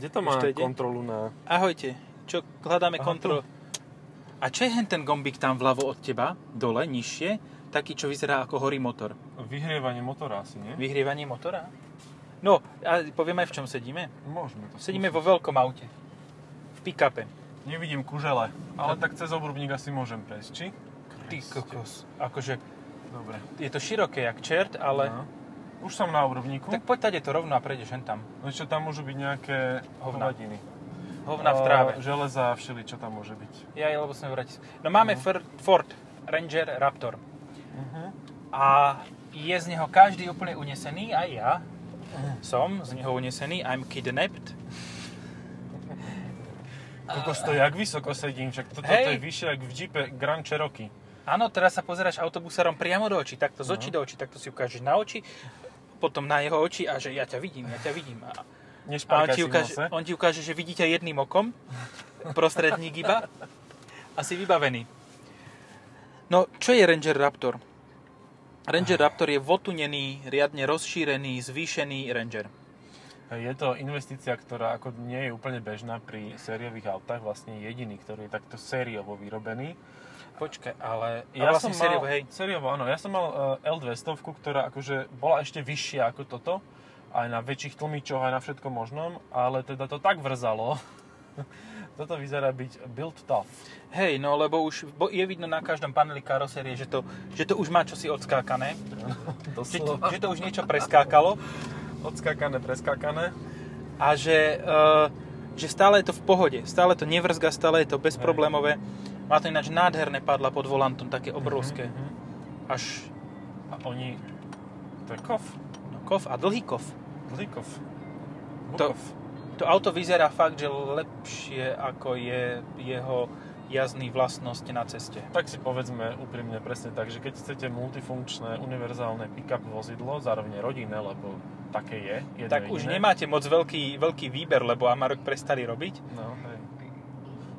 Kde to má ide? kontrolu na... Ahojte, čo hľadáme Aha, kontrol. A čo je ten gombík tam vľavo od teba, dole, nižšie, taký, čo vyzerá ako horí motor? Vyhrievanie motora asi, nie? Vyhrievanie motora? No, a poviem aj v čom sedíme. Môžeme to Sedíme vo veľkom aute. V pick-upe. Nevidím kužele, ale tak cez obrubník asi môžem prejsť, či? Ty kokos. Akože, Dobre. je to široké jak čert, ale... No. Už som na obrubníku. Tak poď tady to rovno a prejdeš hen tam. No čo tam môžu byť nejaké Hovna. hovadiny. Hovna v tráve. Uh, železa, všeli, čo tam môže byť. Ja, lebo sme v Bratislave. No máme Ford, Ford Ranger Raptor. Uh-huh. A je z neho každý úplne unesený, aj ja som z neho unesený, I'm kidnapped. Kokos to jak vysoko sedím, však toto Hej. to je vyššie jak v Jeepe Grand Cherokee. Áno, teraz sa pozeráš autobusárom priamo do očí, takto z očí do očí, takto si ukážeš na oči, potom na jeho oči a že ja ťa vidím, ja ťa vidím. A, a on, ti ukáže, on ti ukáže, že vidí ťa jedným okom, prostredník iba, a si vybavený. No, čo je Ranger Raptor? Ranger Raptor je votunený, riadne rozšírený, zvýšený Ranger. Je to investícia, ktorá ako nie je úplne bežná pri sériových autách, vlastne jediný, ktorý je takto sériovo vyrobený. Počkaj, ale Ja vlastne som sériovo, mal, hej. sériovo, áno, ja som mal uh, L200, ktorá akože bola ešte vyššia ako toto, aj na väčších tlmičoch, aj na všetkom možnom, ale teda to tak vrzalo. toto vyzerá byť built tough. Hej, no lebo už bo- je vidno na každom paneli karosérie, že to, že to už má čosi odskákané, že, Doslova. že to už niečo preskákalo Odskákané, preskákané. a že, uh, že stále je to v pohode, stále to nevrzga, stále je to bezproblémové. Má to ináč nádherné padla pod volantom, také obrovské. Mhm. Až A oni... To je kof. no, kof a dlhý kof. Dlhý kof. To-. To auto vyzerá fakt, že lepšie ako je jeho jazdný vlastnosť na ceste. Tak si povedzme úprimne presne tak, že keď chcete multifunkčné, univerzálne pick-up vozidlo, zároveň rodinné, lebo také je, jedno Tak už jediné. nemáte moc veľký, veľký výber, lebo Amarok prestali robiť. No, hej.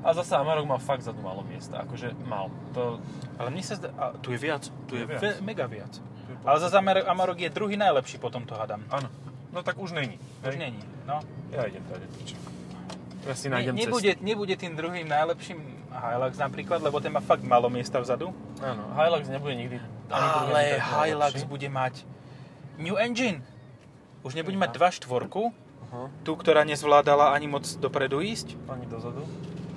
A zase Amarok mal fakt za to málo miesta, akože mal. To, Ale mne sa zdá... A, tu je viac. Tu je, Je viac. ve, mega viac. to je Ale zase Amar- Amarok je druhý najlepší po tomto hadám. Áno. No tak už není. Už hej. není. No. Ja idem tady. čo? Ja si Ne, nájdem nebude, nebude tým druhým najlepším Hilux napríklad, lebo ten má fakt málo miesta vzadu. cestu. Áno, Hilux nebude nikdy Ale Hilux bude mať New Engine. Už nebude mať 2.4, Aha, tú, ktorá nezvládala ani moc dopredu ísť, ani dozadu.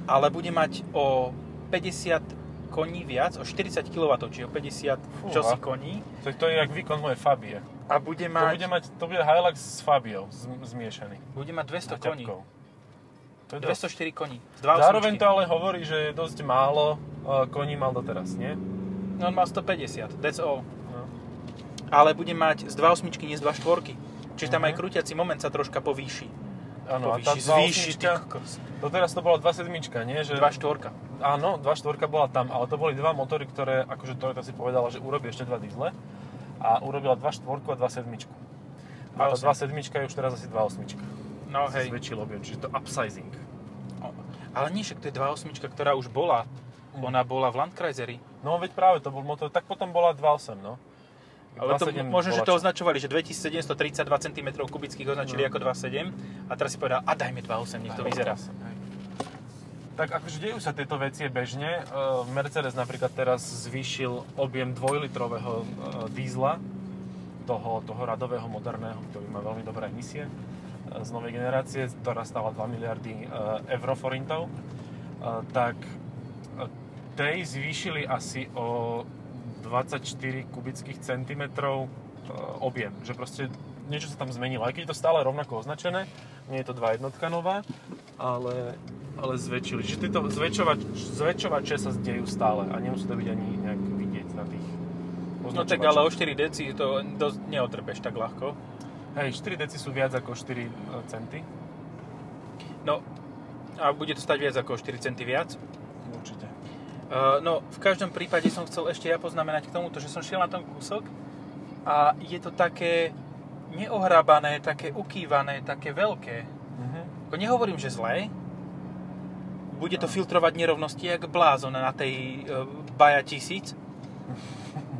Ale bude mať o 50 koní viac, o 40 kW, čiže o 50 Fúha. čosi koní. To, to je jak výkon mojej Fabie. A bude To mať, bude, mať, to bude Hilux s Fabiou z, zmiešaný. bude mať 200 koní. To je dosť. 204 koní. Zároveň 2.8. to ale hovorí, že je dosť málo uh, koní mal doteraz, nie? No, on mal 150, that's all. No. Ale bude mať z 2.8, nie z 2.4. Čiže tam Mhm. aj krútiaci moment sa troška povýši. Áno, a tá zvýši, ty 2.8, kokos. doteraz to bola 2.7, nie? Že, 2.4. Áno, 2.4 bola tam, ale to boli dva motory, ktoré, akože Toyota si povedala, že urobí ešte dva diesle a urobila 2.4 a 2.7. A tá 2.7 je už teraz asi 2.8. No Hej. Zväčšil objem, čiže to upsizing. Ale nie, však to je 2.8, ktorá už bola. Mhm. Ona bola v Landkreiseri. No veď práve to bol motor, tak potom bola 2.8, no. Ale to, 2.7 možno, že to čo? označovali, že 2732 cm kubických označili No. ako 2.7 a teraz si povedal, a dajme 2.8, nech to vyzerá. 2.8, hej. Tak akože dejú sa tieto veci bežne. Uh, Mercedes napríklad teraz zvýšil objem 2-litrového uh, dízla, toho, toho radového moderného, ktorý má veľmi dobré emisie uh, z novej generácie, ktorá stála 2 miliardy euro forintov. Uh, tak tej zvýšili asi o 24 kubických centimetrov uh, objem. Že proste niečo sa tam zmenilo. Aj keď je to stále rovnako označené, nie je to 2 jednotka nová, ale, ale zväčšili. Čiže tieto zväčšovač, zväčšovače sa dejú stále a nemusí to byť ani nejak vidieť na tých No tak ale o 4 deci to dosť neotrbeš tak ľahko. Hej, 4 deci sú viac ako 4 centy. No, a bude to stať viac ako 4 centy viac. Určite. Uh, no, v každom prípade som chcel ešte ja poznamenať k tomuto, že som šiel na tom kúsok a je to také neohrabané, také ukývané, také veľké. Mhm. Ako nehovorím, že zlé. Bude to filtrovať nerovnosti jak blázon na tej uh, Baja 1000.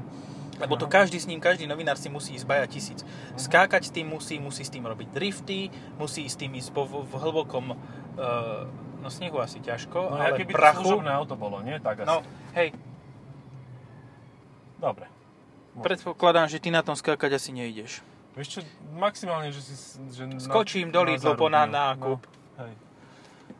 Lebo to každý s ním, každý novinár si musí ísť baja tisíc. Skákať s tým musí, musí s tým robiť drifty, musí s tým ísť po, v v hlbokom, uh, no snehu asi ťažko, No, ale keby to prachu. služobné auto bolo, nie? Tak asi. No, hej, Dobre. predpokladám, že ty na tom skákať asi nejdeš. Vieš čo, maximálne, že si... Že Skočím do Lidlu po na nákup. No, hej.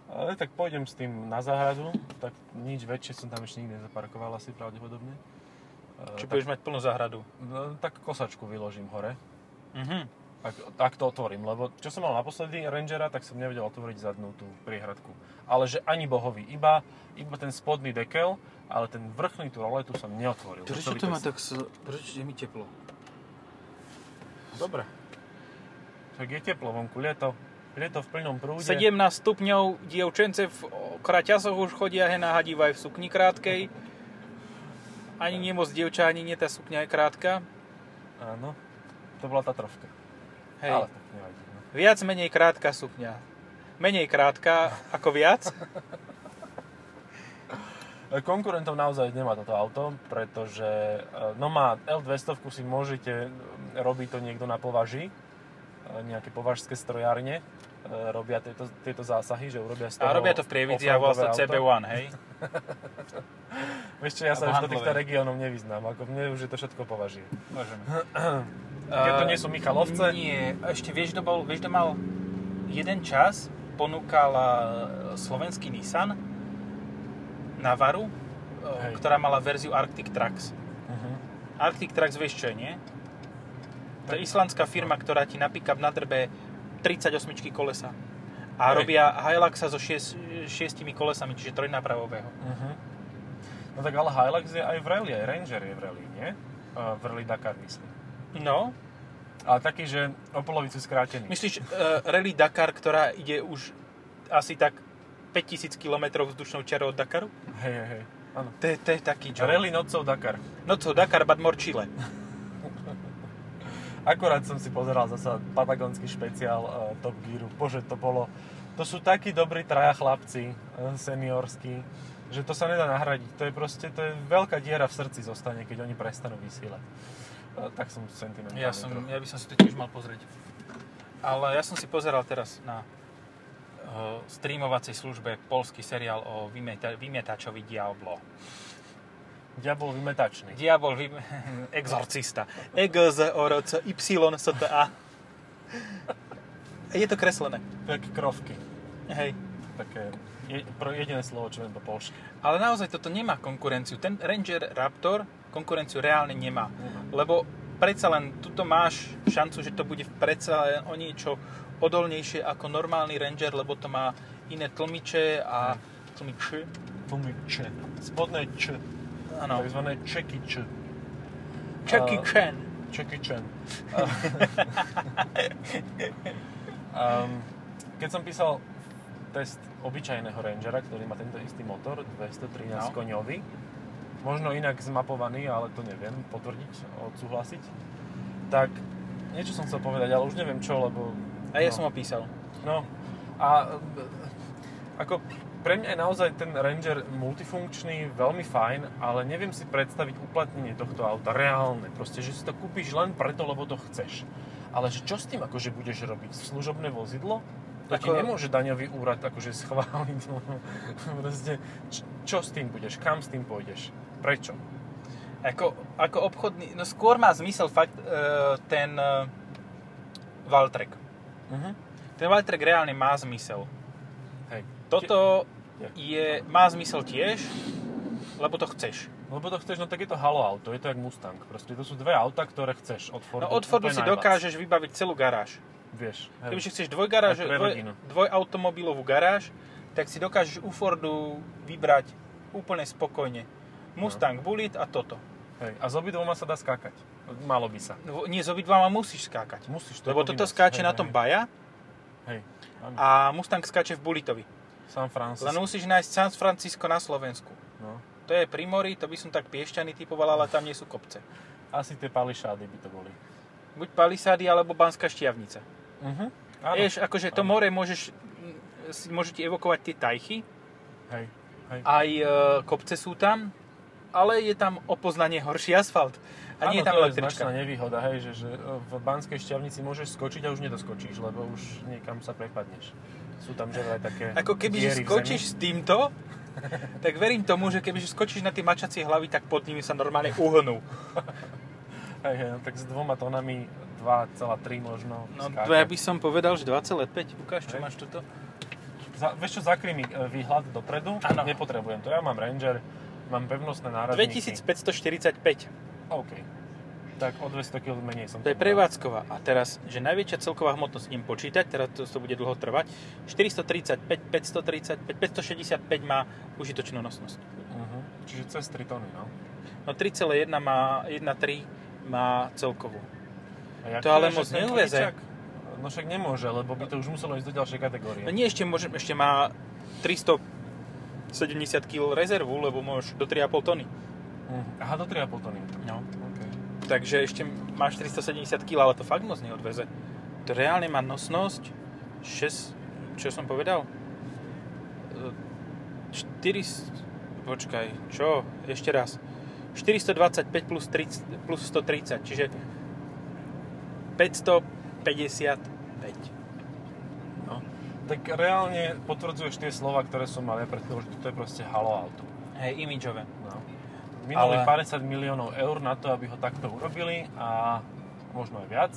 Ale tak pôjdem s tým na záhradu, tak nič väčšie som tam ešte nikdy nezaparkoval asi pravdepodobne. E, Či tak, budeš mať plnú záhradu. no, tak kosačku vyložím hore, Mhm. Ak, ak to otvorím, lebo čo som mal naposledy Rangera, tak som nevedel otvoriť zadnú tú priehradku. Ale že ani bohový, iba, iba ten spodný dekel, ale ten vrchný tú roletu som neotvoril. Prečo to má tak... Prečo je mi teplo? Dobre. Tak je teplo vonku, lieto. Lieto v plnom prúde. 17 stupňov, dievčence v kraťasoch už chodia hen a hadívajú v sukni krátkej. Ani nie moc dievča, ani nie tá sukňa je krátka. Áno. To bola trofka. Hej. Ale tak nevadí. No. Viac menej krátka sukňa. Menej krátka ako viac. Konkurentov naozaj nemá toto auto, pretože e, no má L200 si môžete, e, robí to niekto na považi, e, nejaké považské strojárne, robia tieto, tieto zásahy, že urobia z toho A robia to v Prievidzi a auto. CB1, hej? Vieš čo, ja sa už do týchto regiónov nevyznám, ako mne už je to všetko považie. Môžeme. Keď to nie sú Michalovce, Nie, ešte vieš, kto bol, vieš, kto mal jeden čas, ponúkal eh, slovenský Nissan Navaru, eh, Hej. ktorá mala verziu Arctic Trax. Mhm. Arctic Trax vieš čo je, nie? To je islandská firma, ktorá ti na pick-up nadrbe 38 kolesa. A Hej. robia Hiluxa so 6 šiestimi kolesami, čiže trojnápravového. Mhm. No tak ale Hilux je aj v rally, aj Ranger je v rally, nie? Uh, v rally Dakar myslím. No, Ale taký, že o polovicu skrátený. myslíš uh, Rally Dakar, ktorá ide už asi tak 5000 km vzdušnou čarou od Dakaru? Hej, hej, hej. Áno. To je, to je taký job. Rally nocou Dakar. No to Dakar, but more Chile. Akorát som si pozeral zasa patagonský špeciál uh, Top Gearu. Bože, to bolo... To sú takí dobrí traja chlapci, uh, seniorskí, že to sa nedá nahradiť. To je proste, to je veľká diera v srdci zostane, keď oni prestanú vysielať. Tak som sentimentálny Ja, som, trochu. ja by som si to tiež mal pozrieť. Ale ja som si pozeral teraz na uh, streamovacej službe polský seriál o vymieta- vymietačovi Diablo. Diabol vymetačný. Diabol, vym... exorcista. E EGZ Y STA. Je to kreslené. Tak krovky. Hej. Také je, jediné slovo, čo viem po polsky. Ale naozaj toto nemá konkurenciu. Ten Ranger Raptor konkurenciu reálne nemá. Lebo predsa len tuto máš šancu, že to bude predsa len o niečo odolnejšie ako normálny Ranger, lebo to má iné tlmiče a tlmiče. Tlmiče. Spodné č. Áno. Takzvané čeky č. Chan. Jackie Chan. um, keď som písal test obyčajného Rangera, ktorý má tento istý motor, 213 No. koňový, možno inak zmapovaný, ale to neviem potvrdiť, odsúhlasiť, tak niečo som chcel povedať, ale už neviem čo, lebo... A ja no. som ho písal. No a e, ako pre mňa je naozaj ten Ranger multifunkčný, veľmi fajn, ale neviem si predstaviť uplatnenie tohto auta reálne. Proste, že si to kúpiš len preto, lebo to chceš. Ale že čo s tým akože budeš robiť? Služobné vozidlo? To ti Ako- nemôže daňový úrad akože schváliť. Proste, č- čo s tým budeš? Kam s tým pôjdeš? Prečo? Ako, ako obchodný, no skôr má zmysel fakt e, ten e, Valtrek. Mhm. Ten Valtrek reálne má zmysel. Hej. Toto Je. je, má zmysel tiež, lebo to chceš. Lebo to chceš, no tak je to halo auto, je to jak Mustang. Proste to sú dve auta, ktoré chceš od Fordu. No od Fordu si najviac. dokážeš vybaviť celú garáž. Vieš. hej. Kebyže chceš dvojgaráž, dvoj, dvojautomobilovú garáž, tak si dokážeš u Fordu vybrať úplne spokojne. Mustang Bullet a toto. Hej. A s obidvoma sa dá skákať. Malo by sa. No, Nie, s obidvama musíš skákať. Musíš to Lebo toto skáče Hej, na tom hej. Baja Hej. Áno. a Mustang skáče v Bulletovi. San Francisco. Len musíš nájsť San Francisco na Slovensku. No. To je pri mori, to by som tak piešťaný typoval, ale tam nie sú kopce. Asi tie pališády by to boli. Buď Palisády, alebo Banská Štiavnica. Áno. Vieš, akože to Áno. more môžeš, si- môže ti evokovať tie tajchy, Hej. Hej. aj e, kopce sú tam, ale je tam o poznanie horší asfalt. A nie je tam to električka. značná nevýhoda, hej, že, že v Banskej šťavnici môžeš skočiť a už nedoskočíš, lebo už niekam sa prepadneš. Sú tam že vraj také Ako keby že skočíš s týmto, tak verím tomu, že keby že skočíš na tie mačacie hlavy, tak pod nimi sa normálne uhnú. Hej, hej, no tak s dvoma tónami 2,3 možno No skáka. to ja by som povedal, že 2,5. Ukáž, čo Hej. máš tuto? Za, vieš čo, zakry mi e, výhľad dopredu, Áno. nepotrebujem to. Ja mám Ranger, mám pevnostné nárazníky. 2545. OK. Tak o 200 kg menej som To je prevádzková. A teraz, že najväčšia celková hmotnosť idem počítať, teraz to, to bude dlho trvať. 435, 535, 565 má užitočnú nosnosť. Mhm. Čiže cez 3 tony, no. No 3,1 má, 1,3 má celkovú. A To ale moc vodičák? No však nemôže, lebo by to už muselo ísť do ďalšej kategórie. No nie, ešte, môžem, ešte má 370 kg rezervu, lebo môžeš do 3,5 tony. Mhm. Aha, do 3,5 tony. No. Okay. Takže ešte máš 370 kg, ale to fakt moc neodveze. To reálne má nosnosť 6, čo som povedal? E, 4, počkaj, čo? Ešte raz. 425 plus, 30, plus 130, čiže 555. Tak reálne potvrdzuješ tie slova, ktoré som mal ja pred chvíľou, že toto je proste halo auto. Hej, imidžové. No. Minuli Ale- 50 miliónov eur na to, aby ho takto urobili a možno aj viac.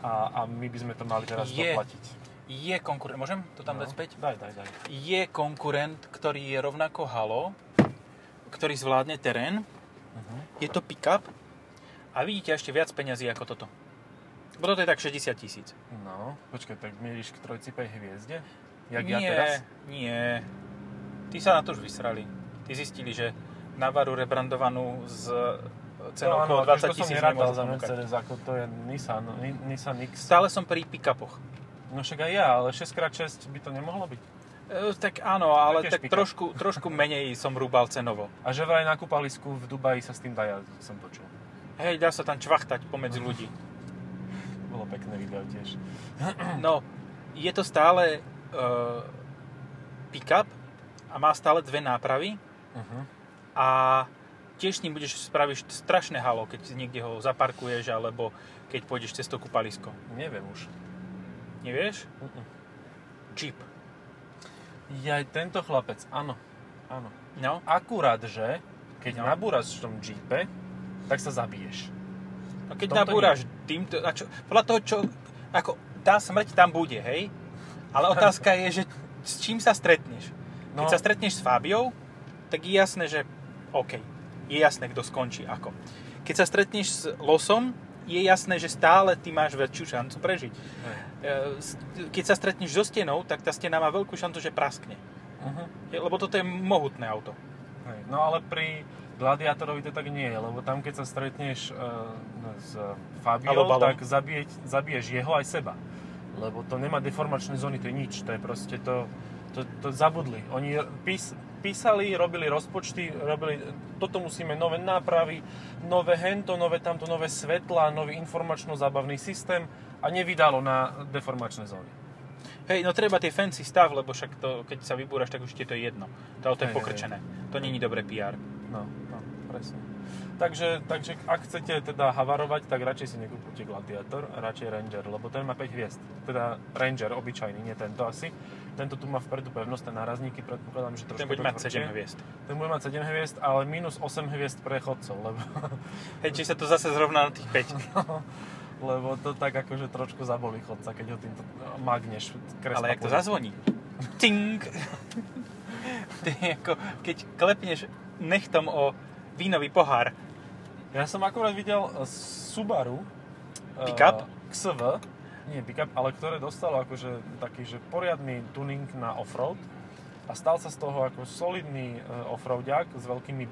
A, a my by sme to mali teraz Je. doplatiť. Je konkurent, môžem to tam No. dať späť? Daj, daj, daj. Je konkurent, ktorý je rovnako halo, ktorý zvládne terén. Uh-huh. Je to pick-up a vidíte ešte viac peňazí ako toto. Bo toto je tak 60 tisíc. No, počkaj, tak mieríš k trojcipej hviezde? Jak nie, ja teraz? nie. Tí sa na to už vysrali. Tí zistili, že Navaru rebrandovanú s cenou no, áno, okolo 20 akože to som tisíc nerátal nemôžu za ponúkať. Mercedes, ako to je Nissan, Ni- Nissan X. Stále som pri pick-upoch. No však aj ja, ale 6x6 by to nemohlo byť. E, tak áno, ale tak pick-up. trošku, trošku menej som rúbal cenovo. A že vraj na kúpalisku v Dubaji sa s tým dá jazdiť, som počul. Hej, dá sa tam čvachtať pomedzi ľudí. Bolo pekné video tiež. No, je to stále uh, pick-up a má stále dve nápravy Uh-huh. a tiež s ním budeš spravíš strašné halo, keď niekde ho zaparkuješ alebo keď pôjdeš cez to kúpalisko. Neviem už. Nevieš? Uh-uh. Jeep. Jaj, tento chlapec, áno. Áno. No, Akurát, že keď No. nabúraš v tom Jeepe, tak sa zabiješ. A keď nabúraš týmto, a čo, podľa toho, čo, ako tá smrť tam bude, hej? Ale otázka je, že s čím sa stretneš? Keď No. sa stretneš s Fábiou, tak je jasné, že OK, je jasné, kto skončí ako. Keď sa stretneš s losom, je jasné, že stále ty máš väčšiu šancu prežiť. E, Keď sa stretneš so stenou, tak tá stena má veľkú šancu, že praskne. Uh-huh. Lebo toto je mohutné auto. No ale pri Gladiátorovi to tak nie je, lebo tam keď sa stretneš uh, s Fabiou, Alebo balom. tak zabije, zabiješ jeho aj seba. Lebo to nemá deformačné zóny, to je nič, to je proste to, to, to zabudli. Oni pís, písali, robili rozpočty, robili, toto musíme nové nápravy, nové hento, nové tamto, nové svetla, nový informačno-zábavný systém a nevydalo na deformačné zóny. Hej, no treba tie fancy stav, lebo však to, keď sa vybúraš, tak už ti je to jedno. To auto je pokrčené. To není dobré PR. No, no, presne. Takže, takže ak chcete teda havarovať, tak radšej si nekúpite Gladiator, radšej Ranger, lebo ten má 5 hviezd. Teda Ranger, obyčajný, nie tento asi. Tento tu má vpredu pevnostné nárazníky, predpokladám, že trošku Ten bude mať tvrdšie. 7 hviezd. Ten bude mať 7 hviezd, ale minus 8 hviezd pre chodcov, lebo, Hej, či sa to zase zrovná na tých 5. lebo to tak akože trošku zabolí chodca, keď ho týmto magneš. Ale jak to zazvoní. Ting! to je ako, keď klepneš nechtom o vínový pohár. Ja som akurát videl eh, Subaru eh, Pickup? XV, nie pickup, ale ktoré dostalo akože taký, že poriadny tuning na offroad a stal sa z toho ako solidný eh, offroadiak s veľkými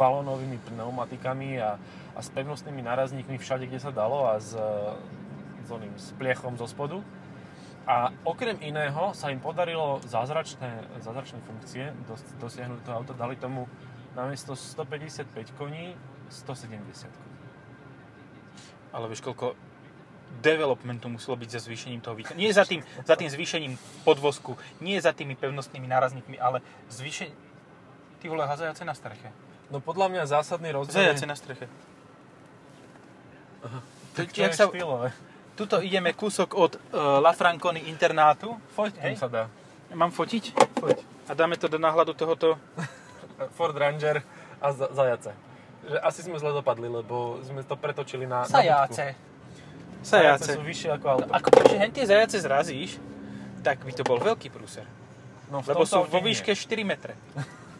balónovými pneumatikami a, a s pevnostnými nárazníkmi všade, kde sa dalo a s, s, oným, s pliechom zo spodu. A okrem iného sa im podarilo zázračné, zázračné funkcie dos, dosiahnuť do toho auta. Dali tomu namiesto 155 koní 170 koní. Ale vieš, koľko developmentu muselo byť za zvýšením toho výkonu. Nie za tým, za tým zvýšením podvozku, nie za tými pevnostnými nárazníkmi, ale zvýšenie... Ty vole, hazajace na streche. No podľa mňa zásadný rozdiel Zajace je, na streche. Tu, To jak je sa, štýlové. tuto ideme kúsok od uh, La Franconi internátu. Foť Hej. sa dá. Mám fotiť? Foť. A dáme to do náhľadu tohoto... Ford Ranger a za- zajace. Že asi sme zle dopadli, lebo sme to pretočili na, na budku. Zajace Sajáce. sú vyššie ako auto. Ako keďže hen tie zajace zrazíš, tak by to bol veľký prúser. No, v Lebo sú vo nie. výške 4 metre.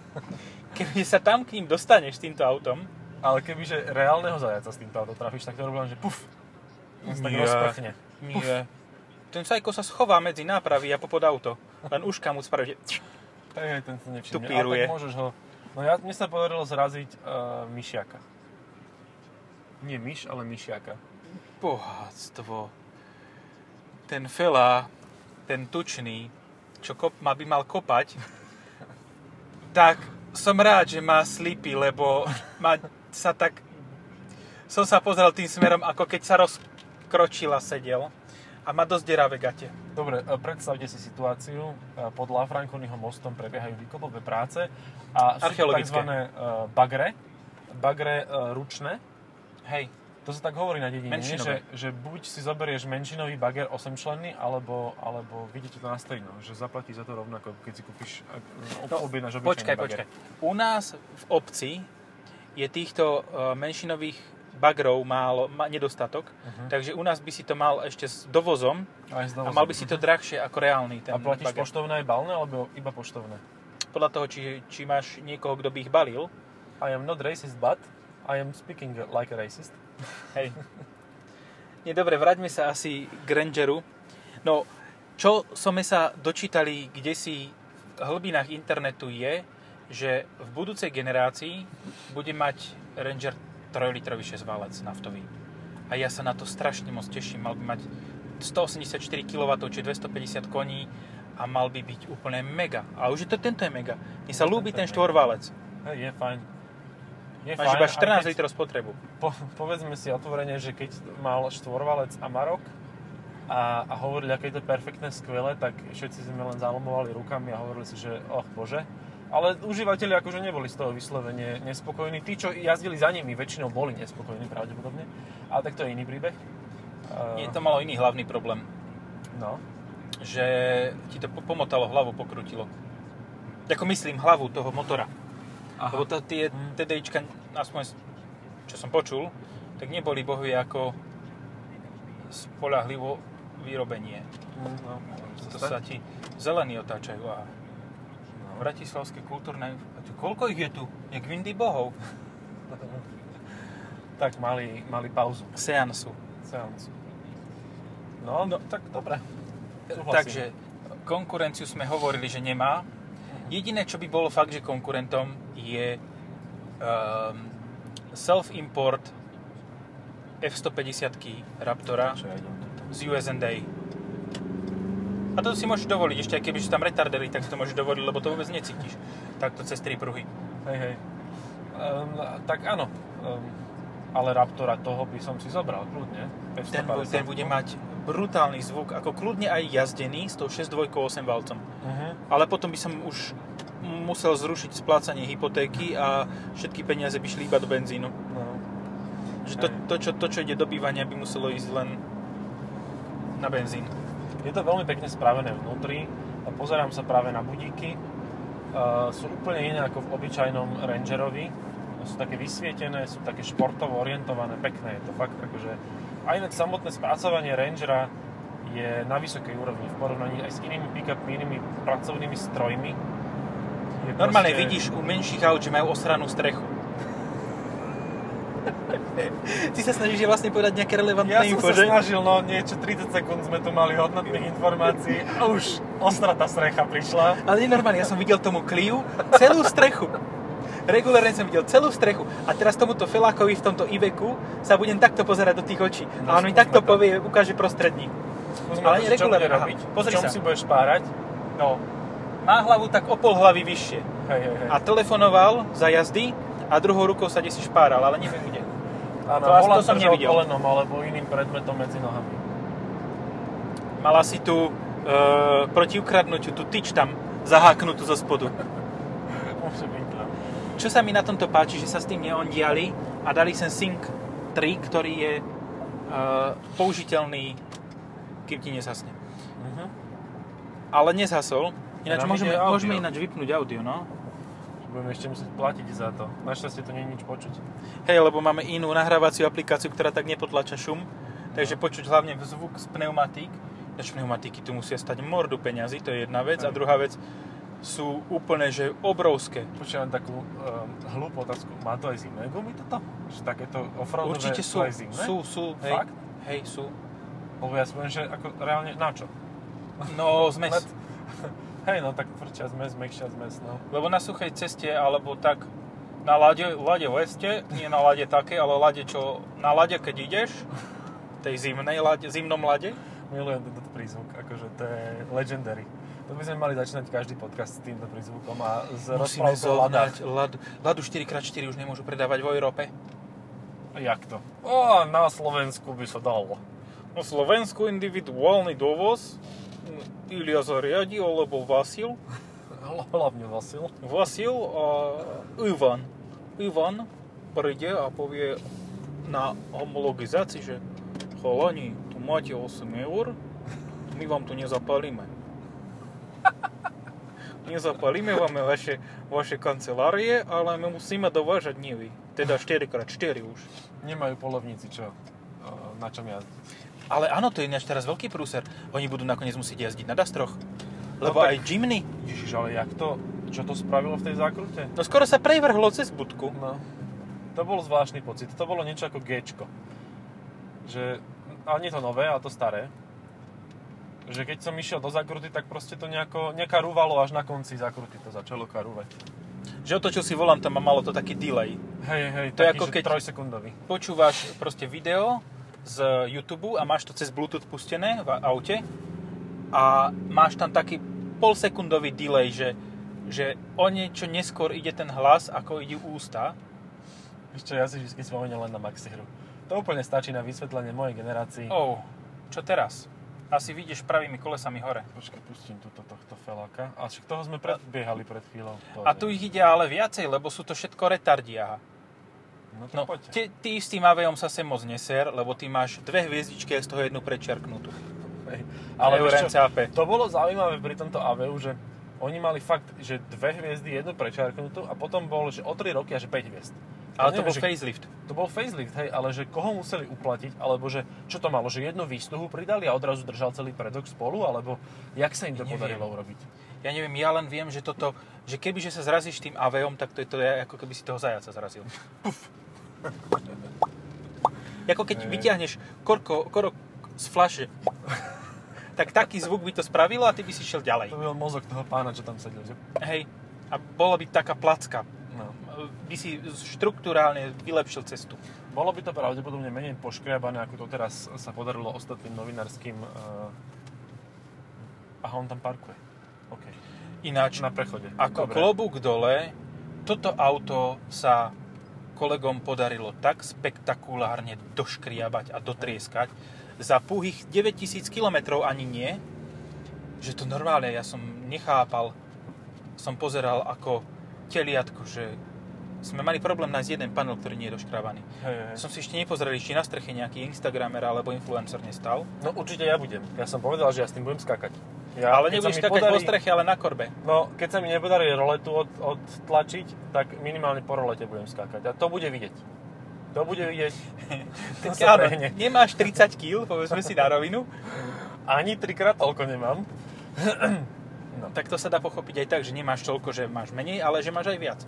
Keby sa tam k ním dostaneš s týmto autom, Ale kebyže reálneho zajaca s týmto auto trafíš, tak to robí len, že puf. On sa tak Nie. rozprchne. nie. Ten sajko sa schová medzi nápravy a popod auto. Len uška mu spraví, že... Hej, hej, ten sa nevšimne. Tupíruje. Ale tak môžeš ho... No ja, mne sa podarilo zraziť uh, myšiaka. Nie myš, ale myšiaka. Bohatstvo. Ten fela, ten tučný, čo kop, ma by mal kopať, tak som rád, že má slipy, lebo ma sa tak... Som sa pozrel tým smerom, ako keď sa rozkročila sedel a má dosť deravé gate. Dobre, e, predstavte si situáciu. E, Pod Lafranconiho mostom prebiehajú výkopové práce a sú tzv. e, bagre. Bagre ručné. Hej, To sa tak hovorí na dedine, nie? Že, že buď si zoberieš menšinový bager 8 členný, alebo, alebo vidíte to na stejno, že zaplatí za to rovnako, keď si kúpiš, ak, No, objednáš obyčajný počkaj, bager. počkaj. U nás v obci je týchto menšinových bagrov málo, má nedostatok, Uh-huh. takže u nás by si to mal ešte s dovozom Aj s a dovozom. mal by si to drahšie ako reálny ten A platíš bager. poštovné aj balné, alebo iba poštovné? Podľa toho, či, či máš niekoho, kto by ich balil. I am not racist, but I am speaking like a racist. Hej. Nie, dobre, vráťme sa asi k Rangeru. No, čo sme sa dočítali, kde si v hlbinách internetu je, že v budúcej generácii bude mať Ranger 3-litrový 6-válec naftový. A ja sa na to strašne moc teším. Mal by mať 184 kW, či 250 koní a mal by byť úplne mega. A už je to tento je mega. Mne sa ľúbi ten štvorválec. Hej, je fajn. Je Máš iba aj 14 keď- litrov spotrebu. Po, povedzme si otvorene, že keď mal štvorvalec Amarok a, a hovorili, aké je to perfektné, skvelé, tak všetci sme len zalomovali rukami a hovorili si, že och bože. Ale užívateľi akože neboli z toho vyslovene nespokojní. Tí, čo jazdili za nimi, väčšinou boli nespokojní pravdepodobne. Ale tak to je iný príbeh. Nie, Uh, to malo iný hlavný problém. no. že ti to po- pomotalo hlavu, pokrutilo. Ako myslím hlavu toho motora. Aha. Lebo to, tie Mm. TDIčka, aspoň čo som počul, tak neboli bohvie ako spolahlivo vyrobenie. Mm, no. To sa ti zelení otáčajú a No. Bratislavské kultúrne... Koľko ich je tu? Jak vindy bohov. Tak mali, mali pauzu. Seansu. Seancu. No, no, tak dobre. Súhlasím. Takže konkurenciu sme hovorili, že nemá. Jediné, čo by bolo fakt, že konkurentom je um, self-import F-150 Raptora z USA. A to si môžeš dovoliť, ešte aj keby sú tam retardery, tak si to môžeš dovoliť, lebo to vôbec necítiš. Takto cez tri pruhy. Hej, hej. Um, tak áno. Um, ale Raptora toho by som si zobral, kľudne. Ten, bu- ten bude mať brutálny zvuk, ako kľudne aj jazdený s tou 6.2 8 valcom. Uh-huh. Ale potom by som už musel zrušiť splácanie hypotéky a všetky peniaze by šli iba do benzínu. No. Že to, to, čo, to, čo ide do bývania, by muselo ísť len na benzín. Je to veľmi pekne spravené vnútri. Pozerám sa práve na budíky. Uh, sú úplne iné ako v obyčajnom Rangerovi. Sú také vysvietené, sú také športovo orientované, pekné je to fakt. Akože aj ináč samotné spracovanie Rangera je na vysokej úrovni v porovnaní aj s inými pick-upmi, inými pracovnými strojmi. Je Normálne proste- vidíš u menších aut, že majú osranú strechu. Ty sa snažíš vlastne povedať nejaké relevantné Ja som info, sa že? snažil, no niečo, 30 sekúnd sme tu mali hodnotných informácií a už ostratá strecha prišla. Ale nie normálne, ja som videl tomu Clio celú strechu. Regulárne som videl celú strechu. A teraz tomuto Felákovi v tomto Iveku sa budem takto pozerať do tých očí. No, a on mi takto to. povie, ukáže prostredník. Skúsme Ale to, čo bude robiť. Pozri čom sa. si budeš párať. No, má hlavu tak o pol hlavy vyššie. Hej, hej, hej. A telefonoval za jazdy a druhou rukou sa desi špáral, ale neviem kde. Áno, to- to som nevidel. kolenom alebo iným predmetom medzi nohami. Mala si tu e, proti ukradnutiu tú tyč tam zaháknutú zo spodu. Môže byť, no. Čo sa mi na tomto páči, že sa s tým neondiali a dali sem Sync 3, ktorý je uh, použiteľný, kým ti nezhasne. Mhm. Ale nezhasol. Ináč môžeme, audio. môžeme ináč vypnúť audio, no. Budeme ešte musieť platiť za to. Našťastie to nie je nič počuť. Hej, lebo máme inú nahrávaciu aplikáciu, ktorá tak nepotlača šum, takže počuť hlavne zvuk z pneumatík. Ináč pneumatiky tu musia stať mordu peňazí, to je jedna vec. A Hej. druhá vec, sú úplne, že obrovské. Počujem takú um, hlúpu otázku. Má to aj zimné gumy toto? Že takéto offroadové Určite sú, aj zimné? sú, sú, hej, Fakt? hej, sú. Lebo ja si poviem, že ako reálne na čo? No, zmes. Let- Hej, no tak tvrdšia zmes, mekšia zmes, no. Lebo na suchej ceste, alebo tak na lade, lade leste, nie na lade také, ale lade čo, na lade keď ideš, tej zimnej lade, zimnom lade, Milujem tento prízvuk, akože to je legendary. To by sme mali začínať každý podcast s týmto prízvukom a s musíme ladách. zohnať ladu. Ladu 4x4 už nemôžu predávať v Európe. Jak to? O, na Slovensku by sa dalo. Na Slovensku individuálny dovoz Ilia zariadi, alebo Vasil. Hlavne Vasil. Vasil a Ivan. Ivan príde a povie na homologizácii, že chalani, tu máte 8 eur, my vám tu nezapalíme. Nezapalíme vám vaše, vaše kancelárie, ale my musíme dovážať nie vy. Teda 4x4 už. Nemajú polovníci čo, na čom jazdiť. Ale áno, to je ináč teraz veľký prúser. Oni budú nakoniec musieť jazdiť na Dastroch. No Lebo tak- aj Jimny, Ježiš, ale jak to, čo to spravilo v tej zákrute? no skoro sa prevrhlo cez budku. No, to bol zvláštny pocit. To bolo niečo ako Gčko. Že, ale nie to nové, ale to staré. Že keď som išiel do zakruty, tak proste to nejako, nekarúvalo až na konci zakruty to začalo karúvať. Že otočil si volant tam a malo to taký delay. Hej, hej, To je taký, ako že keď- trojsekundový. Počúvaš proste video z YouTube a máš to cez Bluetooth pustené v aute a máš tam taký polsekundový delay, že, že o niečo neskôr ide ten hlas, ako ide ústa. Víš čo, ja si vždy spomeniem len na Maxi hru. To úplne stačí na vysvetlenie mojej generácii. Oh, čo teraz? Asi vyjdeš pravými kolesami hore. Počkaj, pustím túto tohto feláka. A však toho sme predbiehali pred chvíľou. A tu ich ide ale viacej, lebo sú to všetko retardia. No, No, ty, ty s tým Avejom sa sem moc neser, lebo ty máš dve hviezdičky a z toho jednu prečiarknutú. Hej. Ale vieš čo, CAP. to bolo zaujímavé pri tomto AVU, že oni mali fakt, že dve hviezdy, jednu prečarknutú a potom bol, že o 3 roky až 5 hviezd. Ale to neviem, bol že- facelift. To bol facelift, hej, ale že koho museli uplatiť, alebo že čo to malo, že jednu výstuhu pridali a odrazu držal celý predok spolu, alebo jak sa im to Neviem. podarilo urobiť? Ja neviem, ja len viem, že toto, že keby že sa zrazíš tým Aveom, tak to je to ako keby si toho zajaca zrazil. Puf. Ako keď Hej. vyťahneš korko, korok z flaše, tak taký zvuk by to spravilo a ty by si šiel ďalej. To byl mozog toho pána, čo tam sedel, že? Hej. A bola by taká placka. No. By si štruktúrálne vylepšil cestu. Bolo by to pravdepodobne menej poškriabané, ako to teraz sa podarilo ostatným novinárským... Uh... Aha, on tam parkuje. OK. Ináč, Na prechode. ako Dobre. klobúk dole, toto auto sa kolegom podarilo tak spektakulárne doškriabať a dotrieskať za púhých 9000 km ani nie, že to normálne, ja som nechápal, som pozeral ako teliatko, že sme mali problém nájsť jeden panel, ktorý nie je. Hej, hej. Som si ešte nepozrel, či na streche nejaký Instagramer alebo influencer nestal. No určite ja budem. Ja som povedal, že ja s tým budem skákať. Ja, ale nebudeš skakať po streche, ale na korbe. No, keď sa mi nepodarí roletu od, odtlačiť, tak minimálne po rolete budem skákať. A to bude vidieť. To bude vidieť. To sa áno, prehne. nemáš 30 kg, povedzme si na rovinu, Ani trikrát toľko nemám. no, tak to sa dá pochopiť aj tak, že nemáš toľko, že máš menej, ale že máš aj viac.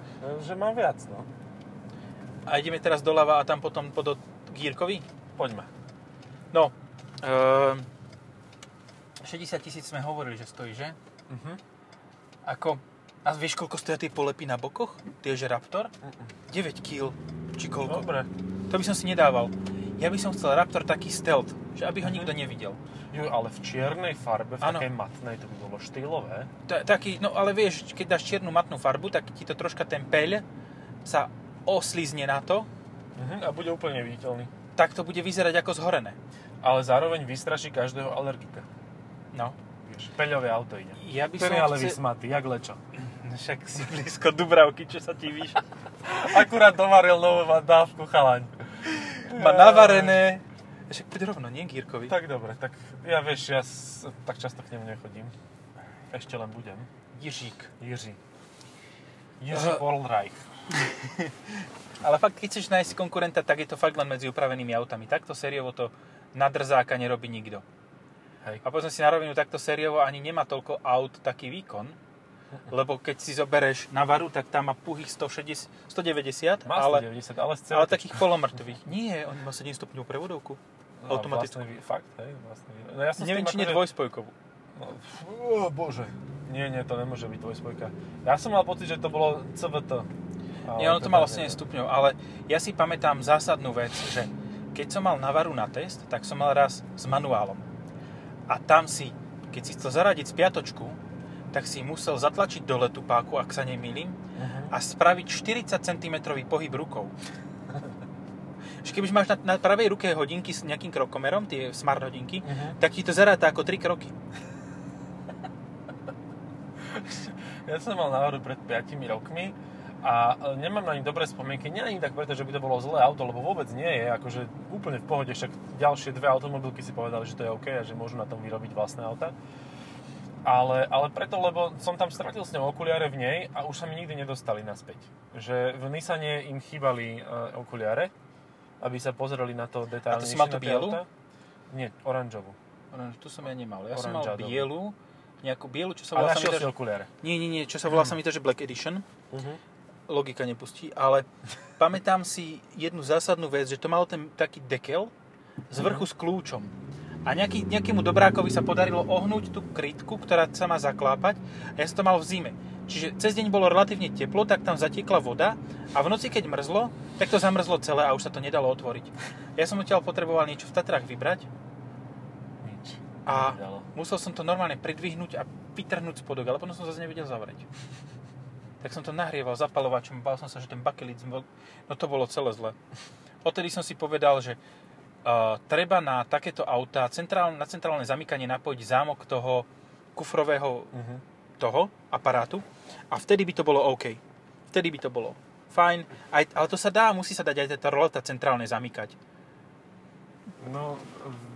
Že mám viac, no. A ideme teraz doľava a tam potom pod Gírkovi? Poďme. No, ehm, 60 tisíc sme hovorili, že stojí, že? Mhm. Ako, a vieš, koľko stoja tie polepy na bokoch? Tie, že Raptor? 9 kg, či koľko? Dobre. To by som si nedával. Ja by som chcel Raptor taký stealth, že aby ho Mhm. nikto nevidel. Jo, ale v čiernej farbe, v Áno. takej matnej, to by bolo štýlové. Ta- taký, no ale vieš, keď dáš čiernu matnú farbu, tak ti to troška ten peľ sa oslizne na to, Mhm. A bude úplne neviditeľný. tak to bude vyzerať ako zhorené. Ale zároveň vystraší každého alergika. No. Vieš, peľové auto ide. Ja by Ten som ale chce- vysmatý, jak lečo. Však si blízko Dubravky, čo sa ti víš. Akurát dovaril novú dávku chalaň. Má navarené, Však poď rovno, nie k Jirkovi. Tak dobre, tak ja vieš, ja s, tak často k nemu nechodím. Ešte len budem. Jiřík. Jiří. Jiří Uh, Polreich. Ale fakt, keď chceš nájsť konkurenta, tak je to fakt len medzi upravenými autami. Takto sériovo to na drzáka nerobí nikto. Hej. A povedzme si na rovinu, takto sériovo ani nemá toľko aut taký výkon, lebo keď si zobereš Navaru, tak tam má puhých 160, 190, Má ale, 190, ale z ale takých polomrtvých. Nie, on má 7 stupňov prevodovku. automatickú. Vlastne, vý- fakt, hej, vý- No ja som Neviem, či nie akože- dvojspojkovú. No, fú, bože. Nie, nie, to nemôže byť dvojspojka. Ja som mal pocit, že to bolo CVT. Ale Nie, ono to teda malo nie. 7 stupňov, ale ja si pamätám zásadnú vec, že keď som mal Navaru na test, tak som mal raz s manuálom. A tam si, keď si chcel zaradiť spiatočku, tak si musel zatlačiť dole tú páku, ak sa nemýlim, Mhm. a spraviť 40 cm pohyb rukou. Že kebyže máš na, na pravej ruke hodinky s nejakým krokomerom, tie smart hodinky, Mhm. tak ti to zaráta ako 3 kroky. Ja som mal Navaru pred 5 rokmi a e, nemám na ňu dobré spomienky. Nie ani tak preto, že by to bolo zlé auto, lebo vôbec nie je. Akože úplne v pohode, však ďalšie dve automobilky si povedali, že to je OK a že môžu na tom vyrobiť vlastné auta. Ale, ale preto, lebo som tam stratil s ňou okuliare v nej a už sa mi nikdy nedostali naspäť. Že v Nissane im chýbali uh, okuliare, aby sa pozreli na to A to detailnejšie. si mal tú bielu? auta. Nie, oranžovú. Oranž, tu som ja nemal. Ja som mal bielu, nejakú bielu, čo sa volá našiel sa mi si okuliare. Nie, nie, nie, čo sa volá sa mi to, že Black Edition. Uh-huh. Logika nepustí, ale pamätám si jednu zásadnú vec, že to malo ten taký dekel z vrchu s kľúčom. A nejaký, nejakému dobrákovi sa podarilo ohnúť tú krytku, ktorá sa má zaklápať a ja som to mal v zime. Čiže cez deň bolo relatívne teplo, tak tam zatiekla voda a v noci, keď mrzlo, tak to zamrzlo celé a už sa to nedalo otvoriť. Ja som odtiaľ potreboval niečo v Tatrách vybrať Nič. a Nedalo. musel som to normálne pridvihnúť a vytrhnúť spodok, ale potom som zase nevedel zavrieť. Tak som to nahrieval zapalovačom, bál som sa, že ten bakelit, no to bolo celé zle. Odtedy som si povedal, že uh, treba na takéto autá centrál, na centrálne zamykanie napojiť zámok toho kufrového Uh-huh. toho aparátu a vtedy by to bolo OK. Vtedy by to bolo fajn, aj, ale to sa dá, musí sa dať aj tá roleta centrálne zamykať. No,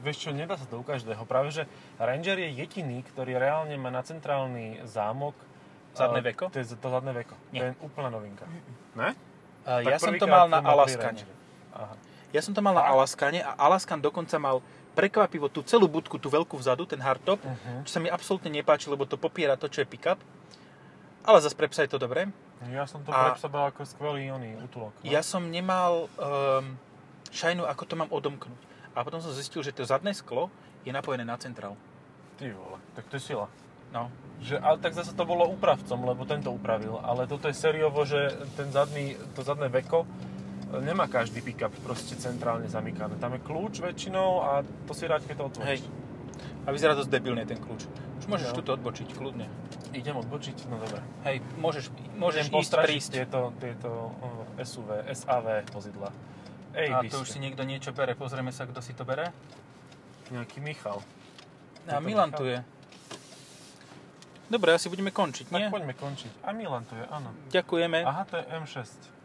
vieš čo, nedá sa to u každého. Práve, že Ranger je jediný, ktorý reálne má na centrálny zámok Zadné veko? To je to zadné veko. Nie. To je úplná novinka. Ne? Uh, Tak ja som to mal na Alaskane. Aha. Ja som to mal na Alaskane a Alaskan dokonca mal prekvapivo tú celú budku, tú veľkú vzadu, ten hardtop, Uh-huh. čo sa mi absolútne nepáči, lebo to popiera to, čo je pick-up. Ale zase pre psa je to dobré. Ja som to A- pre psa bol ako skvelý oný útulok. No. Ja som nemal um, šajnu, ako to mám odomknúť. A potom som zistil, že to zadné sklo je napojené na centrál. Ty vole, tak to je sila. No. Že, ale tak zase to bolo úpravcom, lebo tento upravil. Ale toto je sériovo, že ten zadný, to zadné veko e, nemá každý pick-up proste centrálne zamykané. Tam je kľúč väčšinou a to si rád, keď to otvoríš. Hej. A vyzerá dosť debilne ten kľúč. Už môžeš No. tuto odbočiť, kľudne. Idem odbočiť? No dobre. Hej, môžeš, môžeš Idem ísť prísť. tieto, tieto uh, SUV, SAV vozidla. Ej, A to už si niekto niečo bere. Pozrieme sa, kto si to bere. Nejaký Michal. A Milan Michal? tu je. Dobre, asi budeme končiť, Tak nie? poďme končiť. A Milan tu je, áno. Ďakujeme. Aha, to je M6.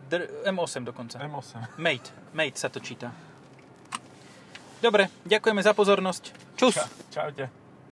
Dr- M8 dokonca. M8. Mate. Mate sa to číta. Dobre, ďakujeme za pozornosť. Čus! Ča, čaute.